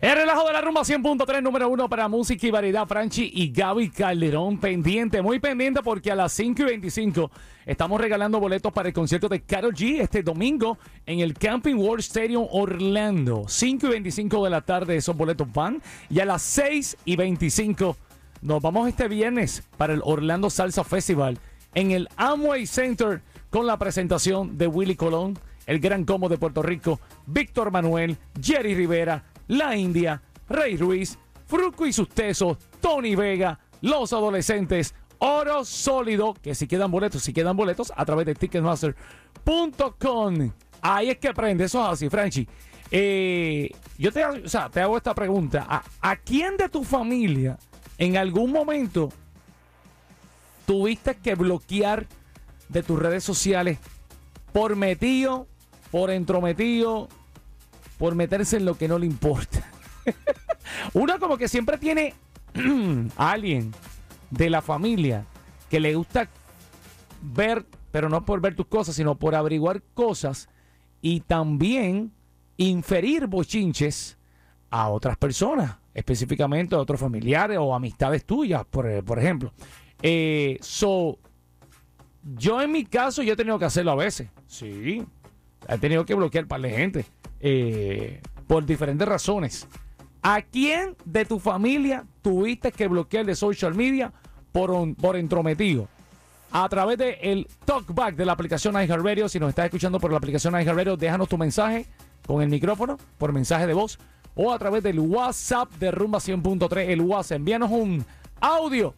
El relajo de la rumba 100.3, número uno para música y variedad. Franchi y Gaby Calderón pendiente, muy pendiente porque a las 5 y 25 estamos regalando boletos para el concierto de Karol G este domingo en el Camping World Stadium Orlando. 5 y 25 de la tarde esos boletos van y a las 6 y 25 nos vamos este viernes para el Orlando Salsa Festival en el Amway Center con la presentación de Willy Colón, el gran combo de Puerto Rico, Víctor Manuel, Jerry Rivera, La India, Rey Ruiz, Fruco y sus tesos, Tony Vega, Los Adolescentes, Oro Sólido, que si quedan boletos, si quedan boletos, a través de Ticketmaster.com. Ahí es que aprende, eso es así, Franchi. Eh, yo te, o sea, te hago esta pregunta. ¿A, ¿A quién de tu familia en algún momento tuviste que bloquear de tus redes sociales por metido, por entrometido, por meterse en lo que no le importa? Uno como que siempre tiene alguien de la familia que le gusta ver, pero no por ver tus cosas, sino por averiguar cosas y también inferir bochinches a otras personas, específicamente a otros familiares o amistades tuyas, por, por ejemplo. Eh, so, yo en mi caso, yo he tenido que hacerlo a veces. Sí. He tenido que bloquear para la gente. eh, por diferentes razones. ¿A quién de tu familia tuviste que bloquear de social media por, por entrometido? A través del el talkback de la aplicación iHeartRadio. Si nos estás escuchando por la aplicación iHeartRadio, déjanos tu mensaje con el micrófono, por mensaje de voz, o a través del WhatsApp de Rumba 100.3, el WhatsApp. Envíanos un audio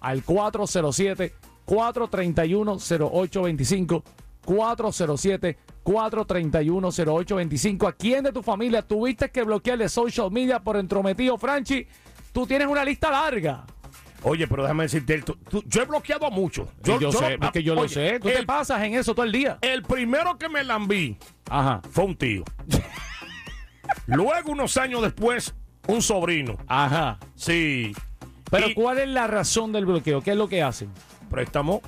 al 407-431-0825. 407-431-0825. ¿A quién de tu familia tuviste que bloquear de social media por entrometido, Franchi? Tú tienes una lista larga. Oye, pero déjame decirte, tú- tú- yo he bloqueado a muchos. Yo, yo sé, lo- porque yo lo sé. Tú te el, pasas en eso todo el día. el primero que me lambí Ajá, fue un tío. Luego, unos años después, un sobrino. ajá. Sí. Pero Y- ¿cuál es la razón del bloqueo? ¿Qué es lo que hacen? Préstamo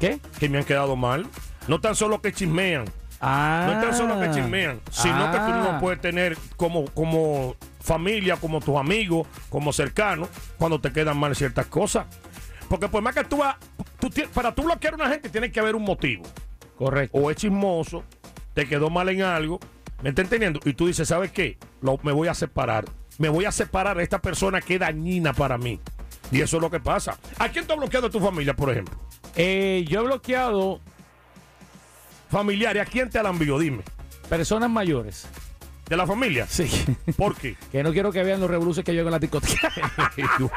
¿Qué? que me han quedado mal. No tan solo que chismean, Ah. no es tan solo que chismean, sino que tú no Ah. puedes tener como, como familia, como tus amigos, como cercanos, cuando te quedan mal ciertas cosas. Porque por más que tú, vas- tú para tú bloquear a una gente tiene que haber un motivo. Correcto. O es chismoso, te quedó mal en algo, ¿me está entendiendo? Y tú dices, ¿sabes qué? Lo- me voy a separar. Me voy a separar de esta persona que es dañina para mí. Y eso es lo que pasa. ¿A quién tú has bloqueado de tu familia, por ejemplo? Eh, yo he bloqueado Familiares, ¿a quién te han enviado? Dime. personas mayores. ¿De la familia? Sí. ¿Por qué? que no quiero que vean los revoluciones que yo hago en la discoteca. De.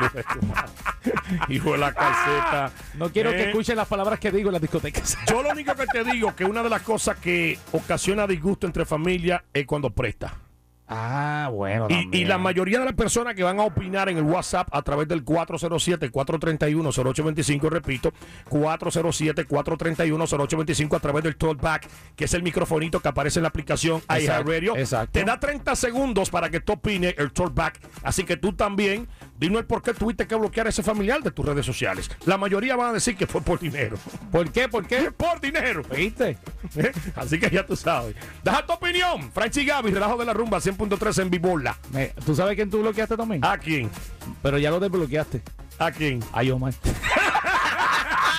Hijo de la calceta. No quiero que Eh, escuchen las palabras que digo en las discotecas. Yo lo único que te digo que una de las cosas que ocasiona disgusto entre familia es cuando presta. Ah, bueno. Y, y la mayoría de las personas que van a opinar en el WhatsApp a través del 407-431-0825, repito, 407-431-0825 a través del talkback, que es el microfonito que aparece en la aplicación iHeartRadio. exacto. Te da 30 segundos para que tú opines el talkback. Así que tú también, dinos el por qué tuviste que bloquear a ese familiar de tus redes sociales. La mayoría van a decir que fue por dinero. ¿Por qué? ¿Por qué? Por dinero. ¿Viste? ¿Eh? Así que ya tú sabes. Deja tu opinión. Franchi Gaby, relajo de la rumba 100.3 en Vibola. Me- ¿Tú sabes quién tú bloqueaste también? ¿A quién? Pero ya lo desbloqueaste. ¿A quién? Ay, Omar.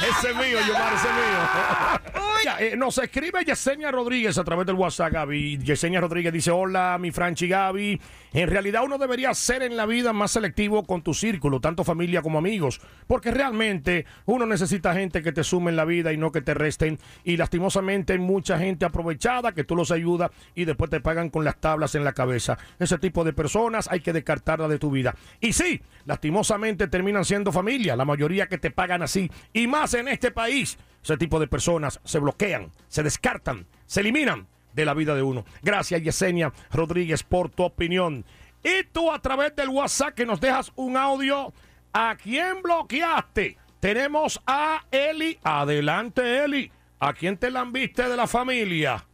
Ese es mío, Yomar, ese es mío. Eh, nos escribe Yesenia Rodríguez a través del WhatsApp, Gaby. Yesenia Rodríguez dice, hola, mi Franchi Gaby. En realidad uno debería ser en la vida más selectivo con tu círculo, tanto familia como amigos, porque realmente uno necesita gente que te sume en la vida y no que te resten. Y lastimosamente hay mucha gente aprovechada que tú los ayudas y después te pagan con las tablas en la cabeza. Ese tipo de personas hay que descartarla de tu vida. Y sí, lastimosamente terminan siendo familia, la mayoría que te pagan así. Y más en este país, ese tipo de personas se bloquean, se descartan, se eliminan. de la vida de uno. Gracias, Yesenia Rodríguez, por tu opinión. Y tú a través del WhatsApp que nos dejas un audio, ¿a quién bloqueaste? Tenemos a Eli. Adelante, Eli. ¿A quién te la viste de la familia?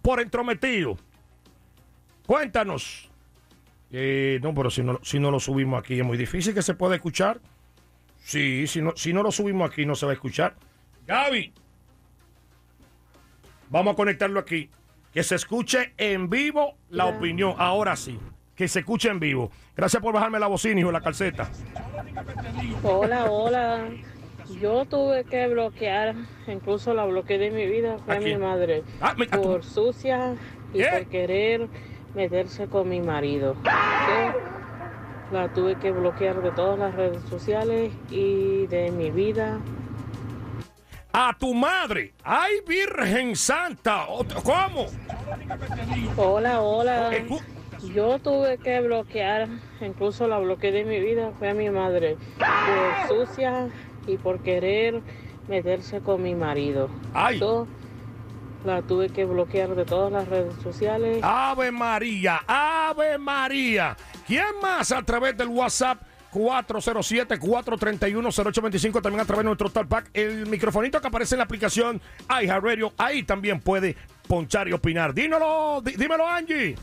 Por entrometido. Cuéntanos. Eh, no, pero si no, si no lo subimos aquí es muy difícil que se pueda escuchar. Sí, si no, si no lo subimos aquí no se va a escuchar. Gaby. Vamos a conectarlo aquí. Que se escuche en vivo la opinión. Ahora sí. Que se escuche en vivo. Gracias por bajarme la bocina, hijo, la calceta. Hola, hola. Yo tuve que bloquear, incluso la bloqueé de mi vida, fue ¿A a mi madre. Ah, me- a por sucia y ¿Qué? por querer meterse con mi marido. La tuve que bloquear de todas las redes sociales y de mi vida. A tu madre. ¡Ay, Virgen Santa! ¿Cómo? Hola, hola. Escu- Yo tuve que bloquear, incluso la bloqueé de mi vida, fue a mi madre. Por sucia y por querer meterse con mi marido. Ay. Yo la tuve que bloquear de todas las redes sociales. Ave María, Ave María. ¿Quién más a través del WhatsApp? 407-431-0825, también a través de nuestro talkback. El microfonito que aparece en la aplicación iHeartRadio, ahí también puede ponchar y opinar. Dímelo, dí- dímelo, Angie.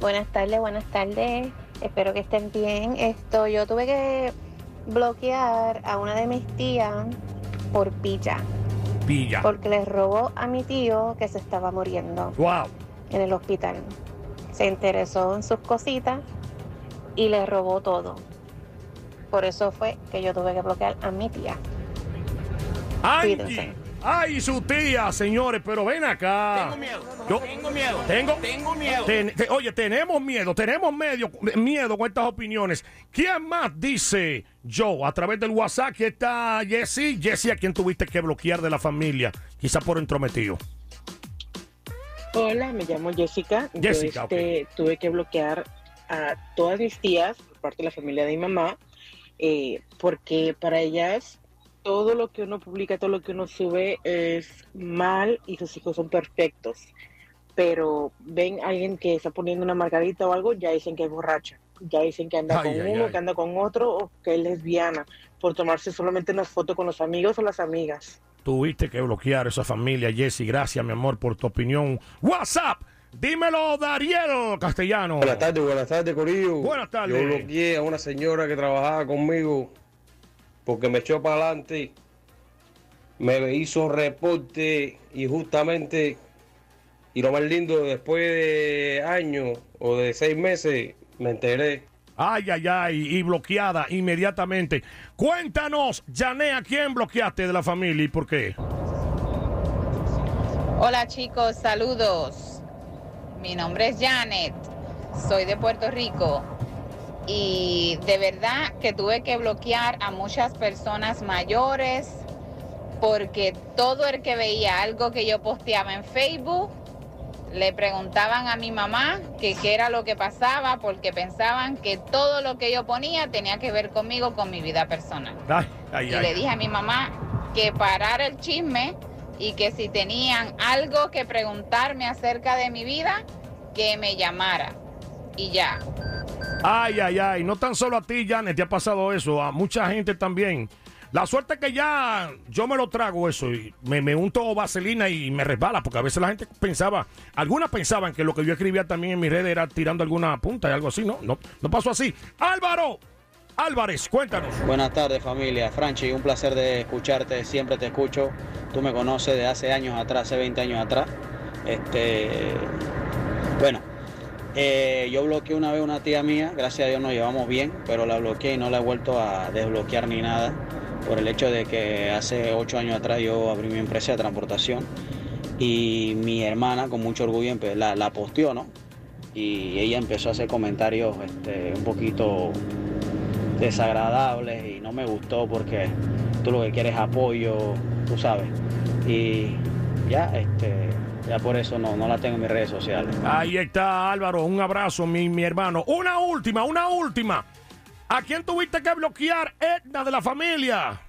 Buenas tardes, buenas tardes. Espero que estén bien. Esto, yo tuve que bloquear a una de mis tías por pilla, Villa. porque le robó a mi tío que se estaba muriendo Wow. en el hospital. Se interesó en sus cositas y le robó todo. Por eso fue que yo tuve que bloquear a mi tía. Cuídense. Ay, su tía, señores, pero ven acá. Tengo miedo. tengo miedo. Tengo, tengo miedo. oye, tenemos miedo, tenemos medio, miedo con estas opiniones. ¿Quién más dice yo a través del WhatsApp que está Jesse? Jesse, ¿a quién tuviste que bloquear de la familia? Quizá por entrometido. Hola, me llamo Jessica. Yo, Jessica, este, tuve que bloquear a todas mis tías por parte de la familia de mi mamá, eh, porque para ellas todo lo que uno publica, todo lo que uno sube es mal y sus hijos son perfectos. Pero ven a alguien que está poniendo una margarita o algo, ya dicen que es borracha, ya dicen que anda Ay, con ay, uno, ay. que anda con otro o que es lesbiana, por tomarse solamente una foto con los amigos o las amigas. Tuviste que bloquear a esa familia, Jesse. Gracias, mi amor, por tu opinión. WhatsApp, dímelo, Dariel Castellano. Buenas tardes, buenas tardes, Corillo. Buenas tardes. Yo bloqueé a una señora que trabajaba conmigo porque me echó para adelante, me hizo reporte y justamente, y lo más lindo, después de años o de seis meses, me enteré. Ay, ay, ay, y bloqueada inmediatamente. Cuéntanos, Jané, ¿a quién bloqueaste de la familia y por qué? Hola chicos, saludos. Mi nombre es Janet, soy de Puerto Rico y de verdad que tuve que bloquear a muchas personas mayores porque todo el que veía algo que yo posteaba en Facebook le preguntaban a mi mamá que qué era lo que pasaba porque pensaban que todo lo que yo ponía tenía que ver conmigo, con mi vida personal. Ay, ay, Y ay. le dije a mi mamá que parara el chisme y que si tenían algo que preguntarme acerca de mi vida, que me llamara. Y ya. Ay, ay, ay. No tan solo a ti, Janet, te ha pasado eso, a mucha gente también. La suerte es que ya yo me lo trago eso y me, me unto vaselina y me resbala, porque a veces la gente pensaba, algunas pensaban que lo que yo escribía también en mi red era tirando alguna punta y algo así, no, no, no pasó así. Álvaro Álvarez, cuéntanos. Buenas tardes familia, Franchi, un placer de escucharte, siempre te escucho, tú me conoces de hace años atrás, hace 20 años atrás. Este, bueno, eh, yo bloqueé una vez una tía mía, gracias a Dios nos llevamos bien, pero la bloqueé y no la he vuelto a desbloquear ni nada, por el hecho de que hace 8 años atrás yo abrí mi empresa de transportación y mi hermana con mucho orgullo la, la posteó, ¿no? Y ella empezó a hacer comentarios este, un poquito desagradables y no me gustó porque tú lo que quieres es apoyo, tú sabes. Y ya, este, ya por eso no, no la tengo en mis redes sociales. Ahí está Álvaro, un abrazo, mi, mi hermano. Una última, una última. ¿A quién tuviste que bloquear, Edna, de la familia?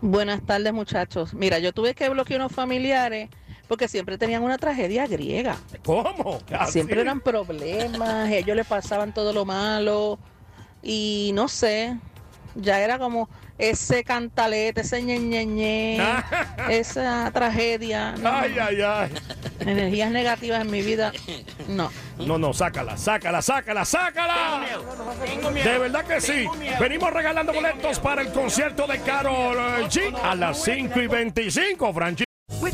Buenas tardes, muchachos. Mira, yo tuve que bloquear unos familiares porque siempre tenían una tragedia griega. ¿Cómo? Siempre eran problemas, ellos le pasaban todo lo malo y no sé, ya era como ese cantalete, ese ñeñeñe, esa tragedia. no, Ay, ay, ay. Energías negativas en mi vida, no. No, no, sácala, sácala, sácala, sácala. De verdad que sí. Venimos regalando boletos para el concierto de Carol G a las 5 y 25, Franchi.